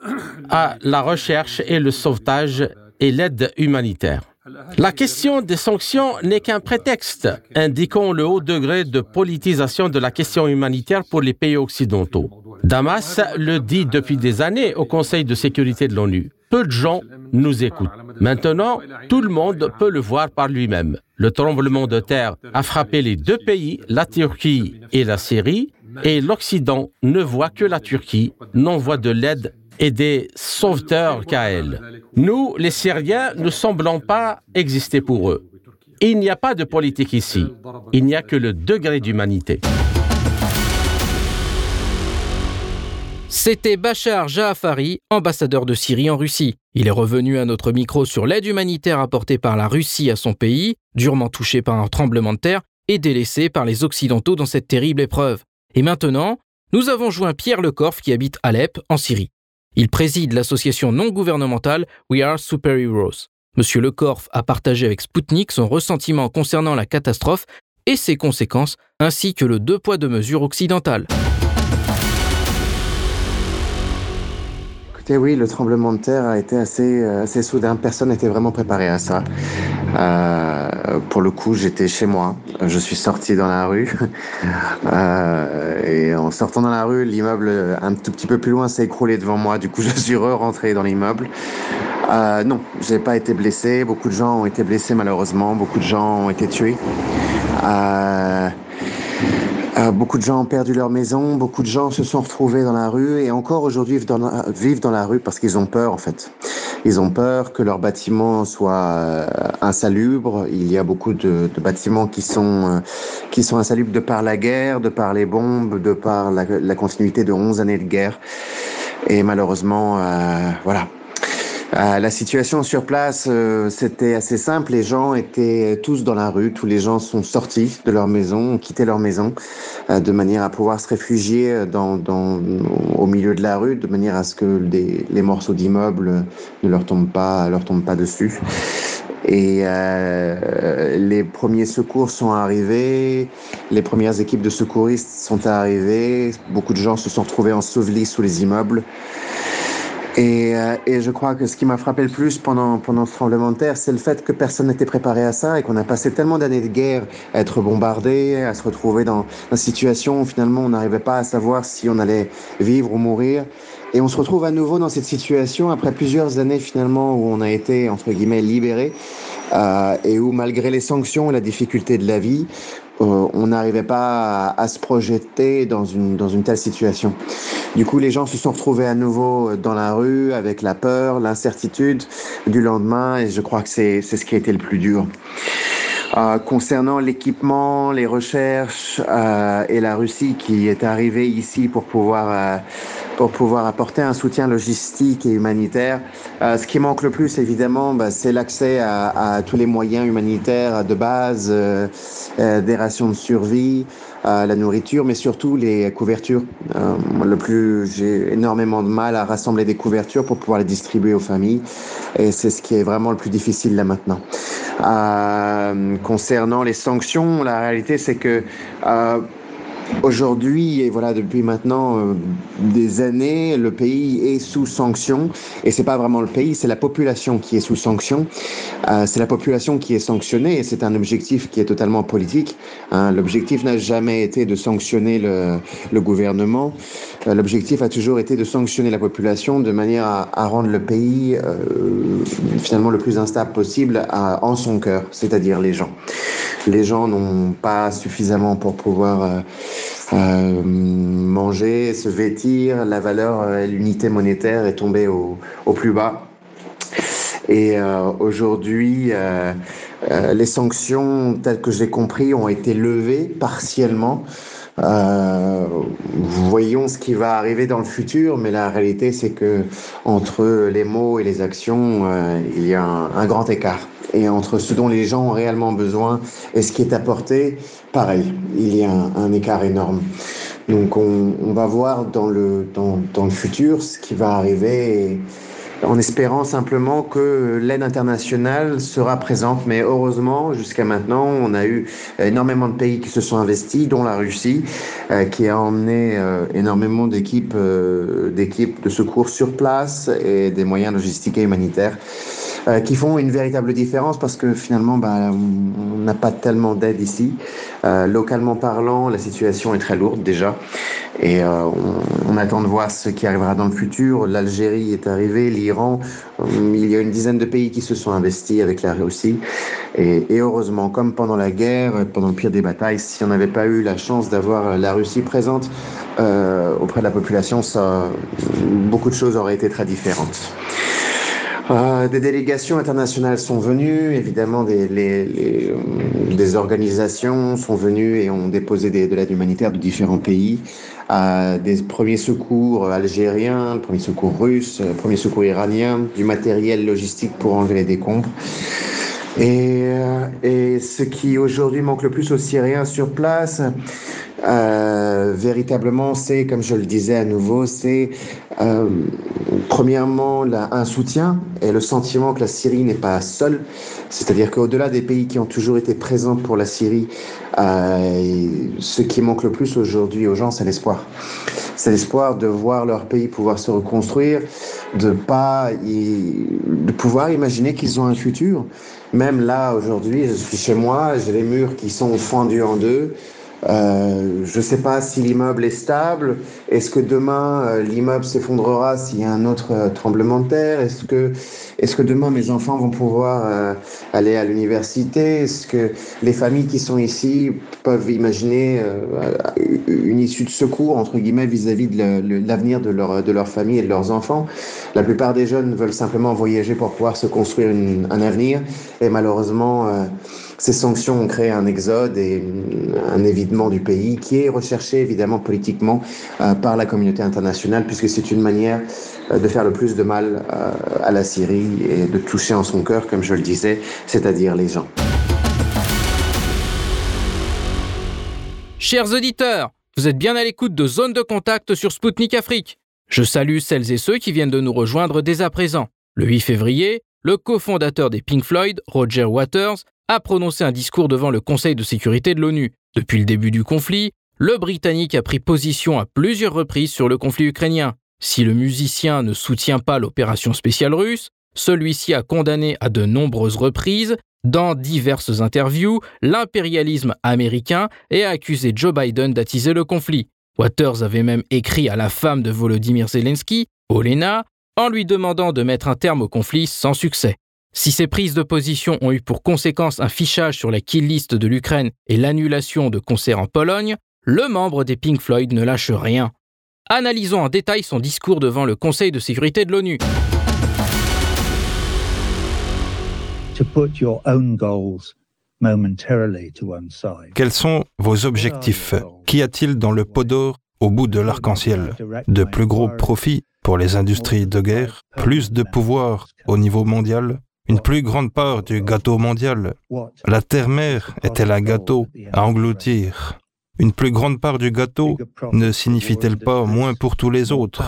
à la recherche et le sauvetage et l'aide humanitaire. La question des sanctions n'est qu'un prétexte indiquant le haut degré de politisation de la question humanitaire pour les pays occidentaux. Damas le dit depuis des années au Conseil de sécurité de l'ONU. Peu de gens nous écoutent. Maintenant, tout le monde peut le voir par lui-même. Le tremblement de terre a frappé les deux pays, la Turquie et la Syrie, et l'Occident ne voit que la Turquie, n'envoie de l'aide et des sauveteurs elle. Nous, les Syriens, ne semblons pas exister pour eux. Il n'y a pas de politique ici. Il n'y a que le degré d'humanité. C'était Bachar Jaafari, ambassadeur de Syrie en Russie. Il est revenu à notre micro sur l'aide humanitaire apportée par la Russie à son pays, durement touché par un tremblement de terre et délaissé par les Occidentaux dans cette terrible épreuve. Et maintenant, nous avons joint Pierre Lecorf qui habite Alep, en Syrie. Il préside l'association non gouvernementale We Are Superheroes. Monsieur Lecorf a partagé avec Spoutnik son ressentiment concernant la catastrophe et ses conséquences, ainsi que le deux poids deux mesures occidental. Oui, le tremblement de terre a été assez, euh, assez soudain. Personne n'était vraiment préparé à ça. Euh, pour le coup, j'étais chez moi. Je suis sorti dans la rue. [laughs] Euh, et en sortant dans la rue, l'immeuble un tout petit peu plus loin s'est écroulé devant moi. Du coup, [laughs] je suis re-rentré dans l'immeuble. Euh, non, j'ai pas été blessé. Beaucoup de gens ont été blessés malheureusement. Beaucoup de gens ont été tués. Euh, beaucoup de gens ont perdu leur maison, beaucoup de gens se sont retrouvés dans la rue et encore aujourd'hui vivent dans, la, rue parce qu'ils ont peur en fait. Ils ont peur que leur bâtiment soit euh, insalubre. Il y a beaucoup de, bâtiments qui sont, euh, qui sont insalubres de par la guerre, de par les bombes, de par la, continuité de 11 années de guerre. Et malheureusement, voilà, euh, la situation sur place, euh, c'était assez simple. Les gens étaient tous dans la rue. Tous les gens sont sortis de leur maison, ont quitté leur maison, euh, de manière à pouvoir se réfugier dans, dans, au milieu de la rue, de manière à ce que les morceaux d'immeubles ne leur tombent pas, leur tombent pas dessus. Et les premiers secours sont arrivés, les premières équipes de secouristes sont arrivées, beaucoup de gens se sont retrouvés ensevelis sous les immeubles. Et, euh, et, je crois que ce qui m'a frappé le plus pendant, pendant ce tremblement de terre, c'est le fait que personne n'était préparé à ça et qu'on a passé tellement d'années de guerre à être bombardé, à se retrouver dans une situation où finalement on n'arrivait pas à savoir si on allait vivre ou mourir. Et on se retrouve à nouveau dans cette situation après plusieurs années finalement où on a été entre guillemets libéré euh, et où malgré les sanctions et la difficulté de la vie, euh, on n'arrivait pas à, se projeter dans une, dans une telle situation. Du coup, les gens se sont retrouvés à nouveau dans la rue avec la peur, l'incertitude du lendemain, et je crois que c'est ce qui a été le plus dur. Euh, concernant l'équipement, les recherches euh, et la Russie qui est arrivée ici pour pouvoir euh, pour pouvoir apporter un soutien logistique et humanitaire. Euh, ce qui manque le plus, évidemment, bah, c'est l'accès à, à, tous les moyens humanitaires de base, euh, euh, des rations de survie, la nourriture, mais surtout les couvertures. le plus, j'ai énormément de mal à rassembler des couvertures pour pouvoir les distribuer aux familles, et c'est ce qui est vraiment le plus difficile là maintenant. concernant les sanctions, la réalité, c'est que Aujourd'hui, et voilà, depuis maintenant euh, des années, le pays est sous sanction. Et c'est pas vraiment le pays, c'est la population qui est sous sanction. Euh, c'est la population qui est sanctionnée et c'est un objectif qui est totalement politique. Hein. L'objectif n'a jamais été de sanctionner le, le gouvernement. Euh, l'objectif a toujours été de sanctionner la population de manière à, à rendre le pays euh, finalement le plus instable possible à, en son cœur, c'est-à-dire les gens. Les gens n'ont pas suffisamment pour pouvoir euh, manger, se vêtir, la valeur, euh, l'unité monétaire est tombée au, plus bas. Et euh, aujourd'hui, euh, euh, les sanctions, telles que j'ai compris, ont été levées partiellement. Euh, voyons ce qui va arriver dans le futur, mais la réalité, c'est que entre les mots et les actions, euh, il y a un, grand écart. Et entre ce dont les gens ont réellement besoin et ce qui est apporté, pareil, il y a un, écart énorme. Donc on, va voir dans le, dans, dans le futur ce qui va arriver. En espérant simplement que l'aide internationale sera présente. Mais heureusement, jusqu'à maintenant, on a eu énormément de pays qui se sont investis, dont la Russie, euh, qui a emmené euh, énormément d'équipes euh, d'équipes de secours sur place et des moyens logistiques et humanitaires euh, qui font une véritable différence parce que finalement, bah, on n'a pas tellement d'aide ici. Euh, localement parlant, la situation est très lourde déjà. Et euh, on, attend de voir ce qui arrivera dans le futur. L'Algérie est arrivée, l'Iran. Il y a une dizaine de pays qui se sont investis avec la Russie. Et, heureusement, comme pendant la guerre, pendant le pire des batailles, si on n'avait pas eu la chance d'avoir la Russie présente auprès de la population, beaucoup de choses auraient été très différentes. Euh, des délégations internationales sont venues, évidemment les, des organisations sont venues et ont déposé des, de l'aide humanitaire de différents pays, euh, des premiers secours algériens, le premier secours russe, le premier secours iranien, du matériel logistique pour enlever les décombres. Et, euh, ce qui aujourd'hui manque le plus aux Syriens sur place, euh, véritablement, c'est, comme je le disais à nouveau, c'est euh, premièrement un soutien et le sentiment que la Syrie n'est pas seule. C'est-à-dire qu'au-delà des pays qui ont toujours été présents pour la Syrie, euh, ce qui manque le plus aujourd'hui aux gens, c'est l'espoir. C'est l'espoir de voir leur pays pouvoir se reconstruire, de pas de pouvoir imaginer qu'ils ont un futur. Même là, aujourd'hui, je suis chez moi, j'ai les murs qui sont fendus en deux. Euh, je ne sais pas si l'immeuble est stable. Est-ce que demain euh, l'immeuble s'effondrera s'il y a un autre euh, tremblement de terre? Est-ce que, est-ce que demain mes enfants vont pouvoir aller à l'université? Est-ce que les familles qui sont ici peuvent imaginer une issue de secours entre guillemets vis-à-vis de l'avenir de leur de leur famille et de leurs enfants? La plupart des jeunes veulent simplement voyager pour pouvoir se construire une, un avenir. Et malheureusement ces sanctions ont créé un exode et un évidement du pays qui est recherché évidemment politiquement euh, par la communauté internationale puisque c'est une manière euh, de faire le plus de mal euh, à la Syrie et de toucher en son cœur, comme je le disais, c'est-à-dire les gens. Chers auditeurs, vous êtes bien à l'écoute de Zone de Contact sur Spoutnik Afrique. Je salue celles et ceux qui viennent de nous rejoindre dès à présent. Le 8 février, le cofondateur des Pink Floyd, Roger Waters, a prononcé un discours devant le Conseil de sécurité de l'ONU. Depuis le début du conflit, le Britannique a pris position à plusieurs reprises sur le conflit ukrainien. Si le musicien ne soutient pas l'opération spéciale russe, celui-ci a condamné à de nombreuses reprises, dans diverses interviews, l'impérialisme américain et a accusé Joe Biden d'attiser le conflit. Waters avait même écrit à la femme de Volodymyr Zelensky, Olena, en lui demandant de mettre un terme au conflit sans succès. Si ces prises de position ont eu pour conséquence un fichage sur la kill list de l'Ukraine et l'annulation de concerts en Pologne, le membre des Pink Floyd ne lâche rien. Analysons en détail son discours devant le Conseil de sécurité de l'ONU. Quels sont vos objectifs? Qu'y a-t-il dans le pot d'or au bout de l'arc-en-ciel? De plus gros profits pour les industries de guerre Plus de pouvoir au niveau mondial? Une plus grande part du gâteau mondial. La terre-mère est-elle un gâteau à engloutir? Une plus grande part du gâteau ne signifie-t-elle pas moins pour tous les autres?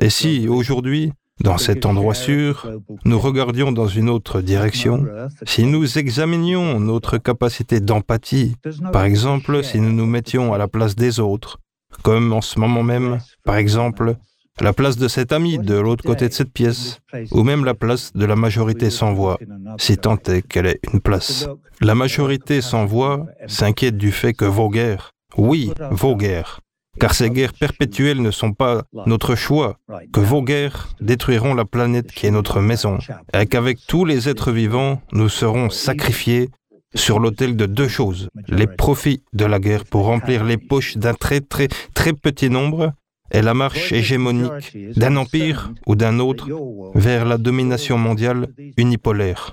Et si, aujourd'hui, dans cet endroit sûr, nous regardions dans une autre direction, si nous examinions notre capacité d'empathie, par exemple si nous nous mettions à la place des autres, comme en ce moment même, par exemple, la place de cet ami de l'autre côté de cette pièce, ou même la place de la majorité sans voix, si tant est qu'elle ait une place. La majorité sans voix s'inquiète du fait que vos guerres, oui, vos guerres, car ces guerres perpétuelles ne sont pas notre choix, que vos guerres détruiront la planète qui est notre maison, et qu'avec tous les êtres vivants, nous serons sacrifiés sur l'autel de deux choses, les profits de la guerre pour remplir les poches d'un très très très petit nombre est la marche hégémonique d'un empire ou d'un autre vers la domination mondiale unipolaire.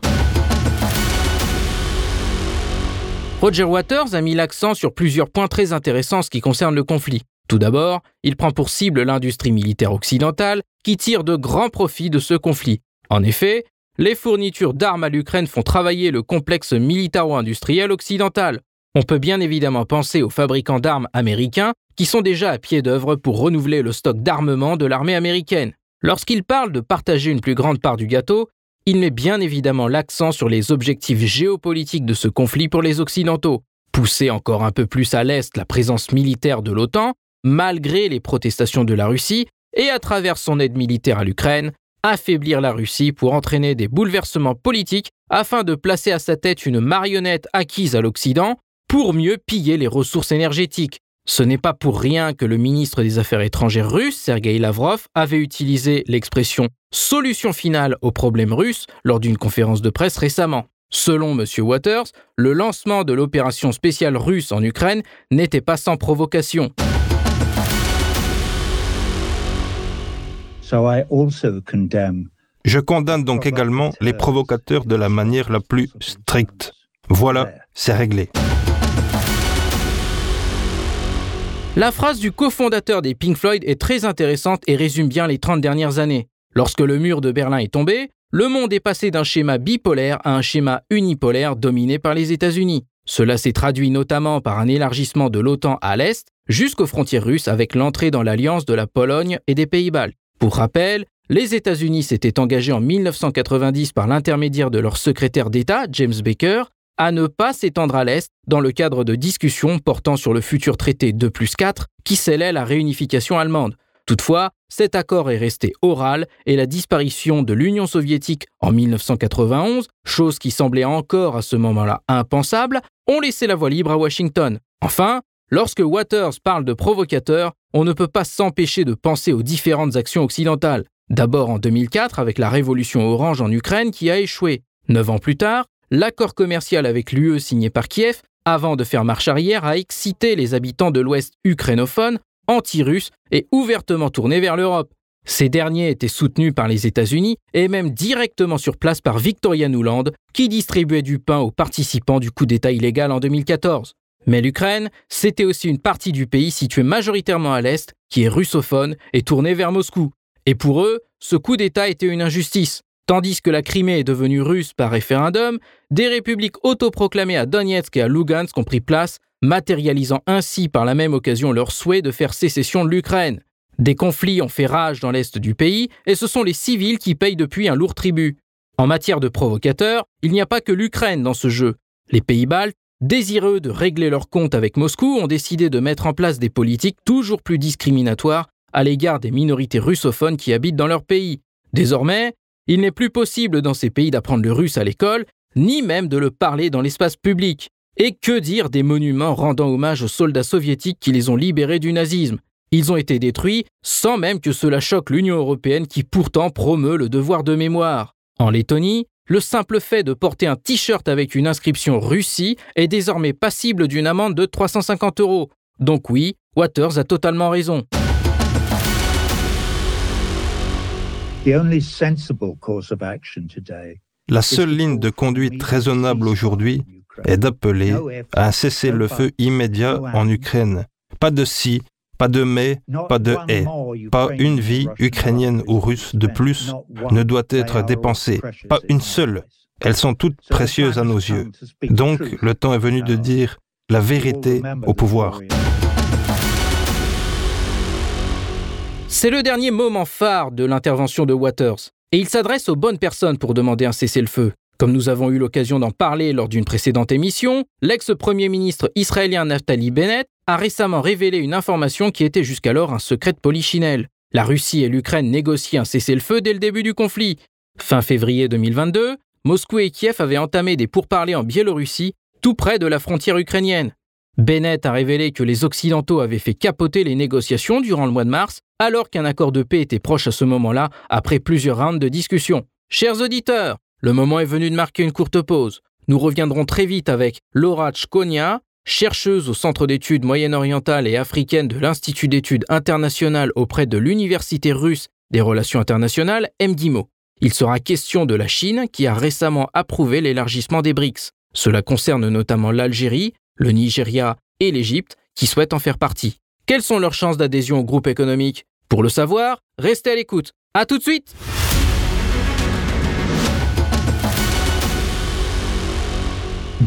Roger Waters a mis l'accent sur plusieurs points très intéressants ce qui concerne le conflit. Tout d'abord, il prend pour cible l'industrie militaire occidentale qui tire de grands profits de ce conflit. En effet, les fournitures d'armes à l'Ukraine font travailler le complexe militaro-industriel occidental. On peut bien évidemment penser aux fabricants d'armes américains qui sont déjà à pied d'œuvre pour renouveler le stock d'armement de l'armée américaine. Lorsqu'il parle de partager une plus grande part du gâteau, il met bien évidemment l'accent sur les objectifs géopolitiques de ce conflit pour les Occidentaux. Pousser encore un peu plus à l'Est la présence militaire de l'OTAN, malgré les protestations de la Russie, et à travers son aide militaire à l'Ukraine, affaiblir la Russie pour entraîner des bouleversements politiques afin de placer à sa tête une marionnette acquise à l'Occident pour mieux piller les ressources énergétiques. Ce n'est pas pour rien que le ministre des Affaires étrangères russe, Sergei Lavrov, avait utilisé l'expression solution finale au problème russe lors d'une conférence de presse récemment. Selon M. Waters, le lancement de l'opération spéciale russe en Ukraine n'était pas sans provocation. Je condamne donc également les provocateurs de la manière la plus stricte. Voilà, c'est réglé. La phrase du cofondateur des Pink Floyd est très intéressante et résume bien les 30 dernières années. Lorsque le mur de Berlin est tombé, le monde est passé d'un schéma bipolaire à un schéma unipolaire dominé par les États-Unis. Cela s'est traduit notamment par un élargissement de l'OTAN à l'Est jusqu'aux frontières russes avec l'entrée dans l'alliance de la Pologne et des Pays-Baltes. Pour rappel, les États-Unis s'étaient engagés en 1990 par l'intermédiaire de leur secrétaire d'État, James Baker, à ne pas s'étendre à l'Est dans le cadre de discussions portant sur le futur traité 2 plus 4 qui scellait la réunification allemande. Toutefois, cet accord est resté oral et la disparition de l'Union soviétique en 1991, chose qui semblait encore à ce moment-là impensable, ont laissé la voie libre à Washington. Enfin, lorsque Waters parle de provocateur, on ne peut pas s'empêcher de penser aux différentes actions occidentales. D'abord en 2004 avec la révolution orange en Ukraine qui a échoué. Neuf ans plus tard, l'accord commercial avec l'UE signé par Kiev, avant de faire marche arrière, a excité les habitants de l'Ouest ukrainophone, anti-russes et ouvertement tournés vers l'Europe. Ces derniers étaient soutenus par les États-Unis et même directement sur place par Victoria Nuland, qui distribuait du pain aux participants du coup d'État illégal en 2014. Mais l'Ukraine, c'était aussi une partie du pays située majoritairement à l'Est, qui est russophone et tournée vers Moscou. Et pour eux, ce coup d'État était une injustice. Tandis que la Crimée est devenue russe par référendum, des républiques autoproclamées à Donetsk et à Lugansk ont pris place, matérialisant ainsi par la même occasion leur souhait de faire sécession de l'Ukraine. Des conflits ont fait rage dans l'est du pays et ce sont les civils qui payent depuis un lourd tribut. En matière de provocateurs, il n'y a pas que l'Ukraine dans ce jeu. Les pays baltes, désireux de régler leurs comptes avec Moscou, ont décidé de mettre en place des politiques toujours plus discriminatoires à l'égard des minorités russophones qui habitent dans leur pays. Désormais, il n'est plus possible dans ces pays d'apprendre le russe à l'école, ni même de le parler dans l'espace public. Et que dire des monuments rendant hommage aux soldats soviétiques qui les ont libérés du nazisme? Ils ont été détruits sans même que cela choque l'Union européenne qui pourtant promeut le devoir de mémoire. En Lettonie, le simple fait de porter un t-shirt avec une inscription Russie est désormais passible d'une amende de 350 euros. Donc oui, Waters a totalement raison. La seule ligne de conduite raisonnable aujourd'hui est d'appeler à un cessez-le-feu immédiat en Ukraine. Pas de si, pas de mais, pas de et. Pas une vie ukrainienne ou russe de plus ne doit être dépensée. Pas une seule. Elles sont toutes précieuses à nos yeux. Donc, le temps est venu de dire la vérité au pouvoir. C'est le dernier moment phare de l'intervention de Waters, et il s'adresse aux bonnes personnes pour demander un cessez-le-feu. Comme nous avons eu l'occasion d'en parler lors d'une précédente émission, l'ex-premier ministre israélien Naftali Bennett a récemment révélé une information qui était jusqu'alors un secret de polichinelle. La Russie et l'Ukraine négociaient un cessez-le-feu dès le début du conflit. Fin février 2022, Moscou et Kiev avaient entamé des pourparlers en Biélorussie, tout près de la frontière ukrainienne. Bennett a révélé que les Occidentaux avaient fait capoter les négociations durant le mois de mars, alors qu'un accord de paix était proche à ce moment-là, après plusieurs rounds de discussion. Chers auditeurs, le moment est venu de marquer une courte pause. Nous reviendrons très vite avec Laura Chkonia, chercheuse au Centre d'études moyen-orientales et africaines de l'Institut d'études internationales auprès de l'Université russe des relations internationales, MDIMO. Il sera question de la Chine qui a récemment approuvé l'élargissement des BRICS. Cela concerne notamment l'Algérie, le Nigeria et l'Égypte qui souhaitent en faire partie. Quelles sont leurs chances d'adhésion au groupe économique? Pour le savoir, restez à l'écoute. À tout de suite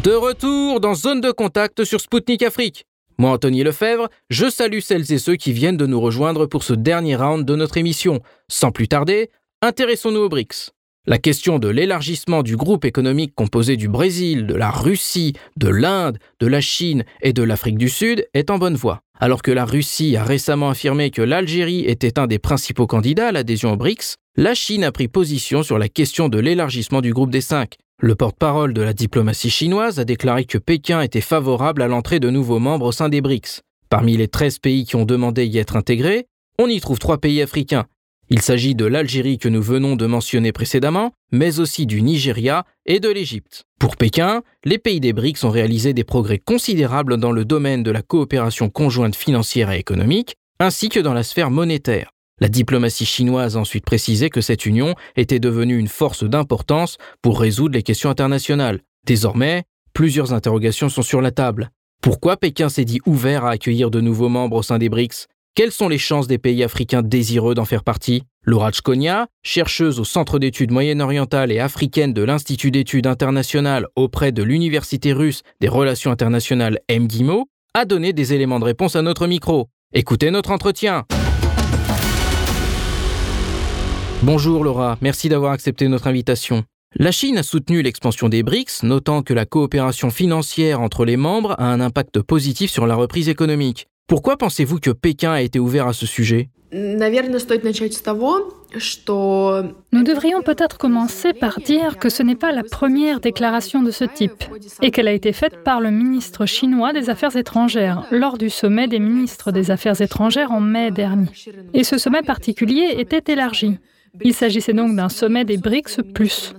De retour dans Zone de contact sur Spoutnik Afrique. Moi, Anthony Lefebvre, je salue celles et ceux qui viennent de nous rejoindre pour ce dernier round de notre émission. Sans plus tarder, intéressons-nous aux BRICS. La question de l'élargissement du groupe économique composé du Brésil, de la Russie, de l'Inde, de la Chine et de l'Afrique du Sud est en bonne voie. Alors que la Russie a récemment affirmé que l'Algérie était un des principaux candidats à l'adhésion aux BRICS, la Chine a pris position sur la question de l'élargissement du groupe des cinq. Le porte-parole de la diplomatie chinoise a déclaré que Pékin était favorable à l'entrée de nouveaux membres au sein des BRICS. Parmi les 13 pays qui ont demandé y être intégrés, on y trouve trois pays africains, il s'agit de l'Algérie que nous venons de mentionner précédemment, mais aussi du Nigeria et de l'Égypte. Pour Pékin, les pays des BRICS ont réalisé des progrès considérables dans le domaine de la coopération conjointe financière et économique, ainsi que dans la sphère monétaire. La diplomatie chinoise a ensuite précisé que cette union était devenue une force d'importance pour résoudre les questions internationales. Désormais, plusieurs interrogations sont sur la table. Pourquoi Pékin s'est dit ouvert à accueillir de nouveaux membres au sein des BRICS? Quelles sont les chances des pays africains désireux d'en faire partie? Laura Chkonia, chercheuse au Centre d'études moyen-orientales et africaines de l'Institut d'études internationales auprès de l'Université russe des relations internationales MGIMO, a donné des éléments de réponse à notre micro. Écoutez notre entretien. Bonjour Laura, merci d'avoir accepté notre invitation. La Chine a soutenu l'expansion des BRICS, notant que la coopération financière entre les membres a un impact positif sur la reprise économique. Pourquoi pensez-vous que Pékin a été ouvert à ce sujet? Nous devrions peut-être commencer par dire que ce n'est pas la première déclaration de ce type et qu'elle a été faite par le ministre chinois des Affaires étrangères lors du sommet des ministres des Affaires étrangères en mai dernier. Et ce sommet particulier était élargi. Il s'agissait donc d'un sommet des BRICS ⁇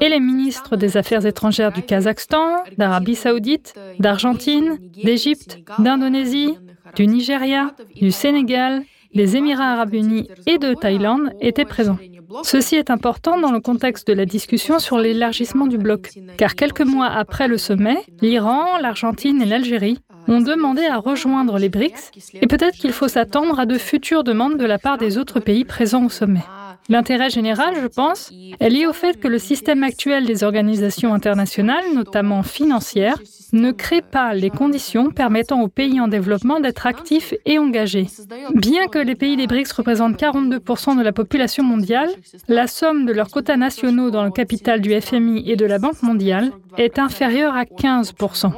Et les ministres des Affaires étrangères du Kazakhstan, d'Arabie saoudite, d'Argentine, d'Égypte, d'Indonésie, du Nigeria, du Sénégal, des Émirats arabes unis et de Thaïlande étaient présents. Ceci est important dans le contexte de la discussion sur l'élargissement du bloc, car quelques mois après le sommet, l'Iran, l'Argentine et l'Algérie ont demandé à rejoindre les BRICS, et peut-être qu'il faut s'attendre à de futures demandes de la part des autres pays présents au sommet. L'intérêt général, je pense, est lié au fait que le système actuel des organisations internationales, notamment financières, ne crée pas les conditions permettant aux pays en développement d'être actifs et engagés. Bien que les pays des BRICS représentent 42% de la population mondiale, la somme de leurs quotas nationaux dans le capital du FMI et de la Banque mondiale est inférieure à 15%.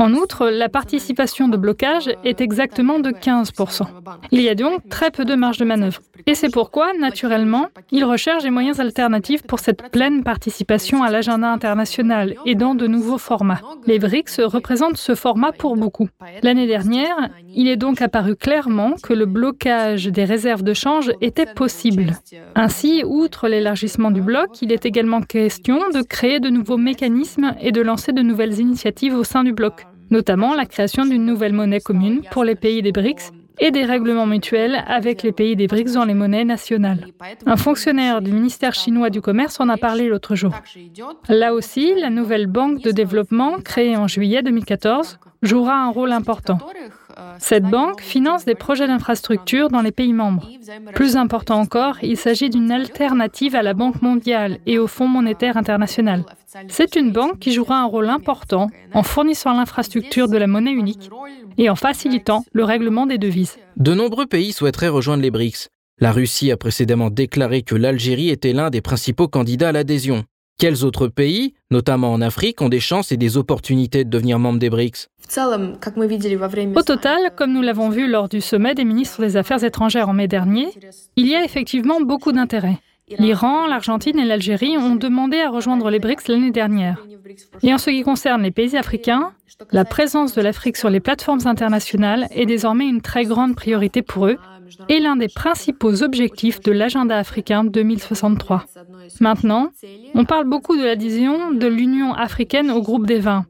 En outre, la participation de blocage est exactement de 15%. Il y a donc très peu de marge de manœuvre. Et c'est pourquoi, naturellement, ils recherchent des moyens alternatifs pour cette pleine participation à l'agenda international et dans de nouveaux formats. Les BRICS représentent ce format pour beaucoup. L'année dernière, il est donc apparu clairement que le blocage des réserves de change était possible. Ainsi, outre l'élargissement du bloc, il est également question de créer de nouveaux mécanismes et de lancer de nouvelles initiatives au sein du bloc notamment la création d'une nouvelle monnaie commune pour les pays des BRICS et des règlements mutuels avec les pays des BRICS dans les monnaies nationales. Un fonctionnaire du ministère chinois du Commerce en a parlé l'autre jour. Là aussi, la nouvelle banque de développement, créée en juillet 2014, jouera un rôle important. Cette banque finance des projets d'infrastructure dans les pays membres. Plus important encore, il s'agit d'une alternative à la Banque mondiale et au Fonds monétaire international. C'est une banque qui jouera un rôle important en fournissant l'infrastructure de la monnaie unique et en facilitant le règlement des devises. De nombreux pays souhaiteraient rejoindre les BRICS. La Russie a précédemment déclaré que l'Algérie était l'un des principaux candidats à l'adhésion. Quels autres pays, notamment en Afrique, ont des chances et des opportunités de devenir membres des BRICS? Au total, comme nous l'avons vu lors du sommet des ministres des Affaires étrangères en mai dernier, il y a effectivement beaucoup d'intérêt. L'Iran, l'Argentine et l'Algérie ont demandé à rejoindre les BRICS l'année dernière. Et en ce qui concerne les pays africains, la présence de l'Afrique sur les plateformes internationales est désormais une très grande priorité pour eux et l'un des principaux objectifs de l'agenda africain 2063. Maintenant, on parle beaucoup de l'adhésion de l'Union africaine au groupe des 20.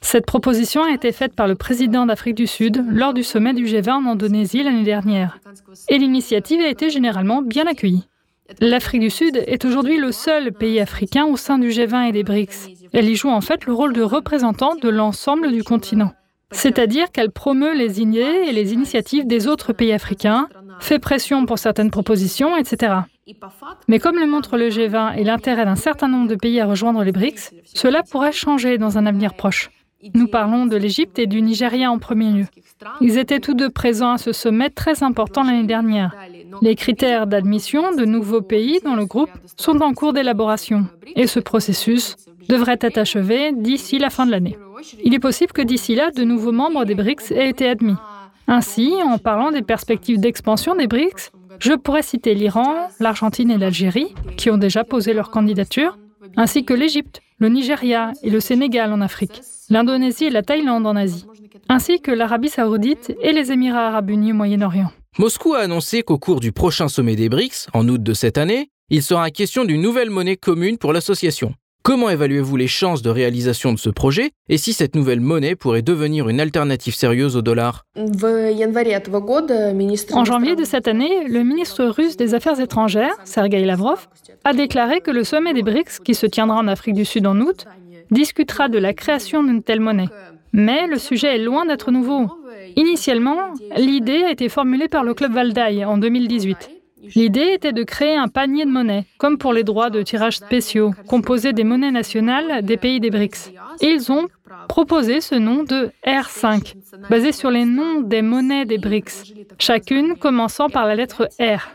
Cette proposition a été faite par le président d'Afrique du Sud lors du sommet du G20 en Indonésie l'année dernière. Et l'initiative a été généralement bien accueillie. L'Afrique du Sud est aujourd'hui le seul pays africain au sein du G20 et des BRICS. Elle y joue en fait le rôle de représentant de l'ensemble du continent. C'est-à-dire qu'elle promeut les idées et les initiatives des autres pays africains, fait pression pour certaines propositions, etc. Mais comme le montre le G20 et l'intérêt d'un certain nombre de pays à rejoindre les BRICS, cela pourrait changer dans un avenir proche. Nous parlons de l'Égypte et du Nigeria en premier lieu. Ils étaient tous deux présents à ce sommet très important l'année dernière. Les critères d'admission de nouveaux pays dans le groupe sont en cours d'élaboration et ce processus devrait être achevé d'ici la fin de l'année. Il est possible que d'ici là, de nouveaux membres des BRICS aient été admis. Ainsi, en parlant des perspectives d'expansion des BRICS, je pourrais citer l'Iran, l'Argentine et l'Algérie, qui ont déjà posé leur candidature, ainsi que l'Égypte, le Nigeria et le Sénégal en Afrique, l'Indonésie et la Thaïlande en Asie, ainsi que l'Arabie saoudite et les Émirats arabes unis au Moyen-Orient. Moscou a annoncé qu'au cours du prochain sommet des BRICS, en août de cette année, il sera question d'une nouvelle monnaie commune pour l'association. Comment évaluez-vous les chances de réalisation de ce projet et si cette nouvelle monnaie pourrait devenir une alternative sérieuse au dollar? En janvier de cette année, le ministre russe des Affaires étrangères, Sergei Lavrov, a déclaré que le sommet des BRICS, qui se tiendra en Afrique du Sud en août, discutera de la création d'une telle monnaie. Mais le sujet est loin d'être nouveau. Initialement, l'idée a été formulée par le club Valdaï en 2018. L'idée était de créer un panier de monnaie, comme pour les droits de tirage spéciaux, composé des monnaies nationales des pays des BRICS. ils ont proposé ce nom de R5, basé sur les noms des monnaies des BRICS, chacune commençant par la lettre R.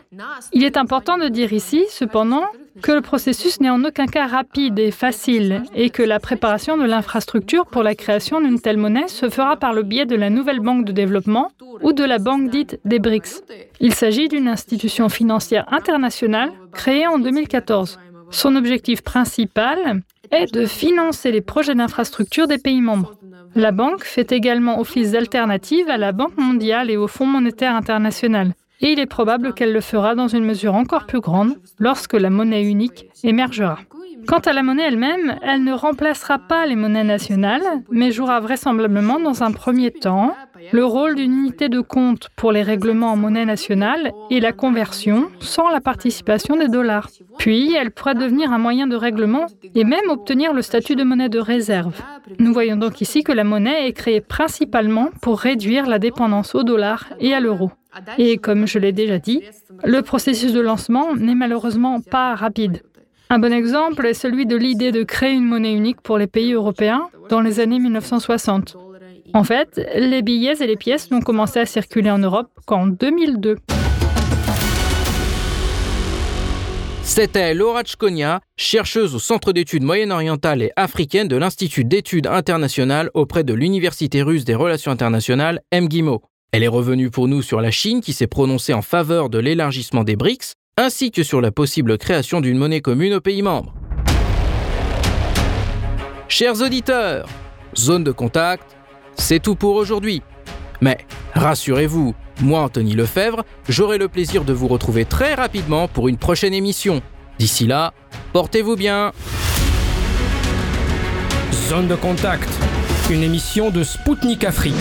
Il est important de dire ici, cependant, que le processus n'est en aucun cas rapide et facile et que la préparation de l'infrastructure pour la création d'une telle monnaie se fera par le biais de la nouvelle banque de développement ou de la banque dite des BRICS. Il s'agit d'une institution financière internationale créée en 2014. Son objectif principal est de financer les projets d'infrastructure des pays membres. La banque fait également office d'alternative à la Banque mondiale et au Fonds monétaire international et il est probable qu'elle le fera dans une mesure encore plus grande lorsque la monnaie unique émergera. Quant à la monnaie elle-même, elle ne remplacera pas les monnaies nationales, mais jouera vraisemblablement dans un premier temps le rôle d'une unité de compte pour les règlements en monnaie nationale et la conversion sans la participation des dollars. Puis, elle pourra devenir un moyen de règlement et même obtenir le statut de monnaie de réserve. Nous voyons donc ici que la monnaie est créée principalement pour réduire la dépendance au dollar et à l'euro. Et comme je l'ai déjà dit, le processus de lancement n'est malheureusement pas rapide. Un bon exemple est celui de l'idée de créer une monnaie unique pour les pays européens dans les années 1960. En fait, les billets et les pièces n'ont commencé à circuler en Europe qu'en 2002. C'était Laura Chkonia, chercheuse au Centre d'études moyen-orientales et africaines de l'Institut d'études internationales auprès de l'Université russe des relations internationales MGIMO. Elle est revenue pour nous sur la Chine qui s'est prononcée en faveur de l'élargissement des BRICS, ainsi que sur la possible création d'une monnaie commune aux pays membres. Chers auditeurs, zone de contact, c'est tout pour aujourd'hui. Mais rassurez-vous, moi Anthony Lefebvre, j'aurai le plaisir de vous retrouver très rapidement pour une prochaine émission. D'ici là, portez-vous bien. Zone de contact, une émission de Spoutnik Afrique.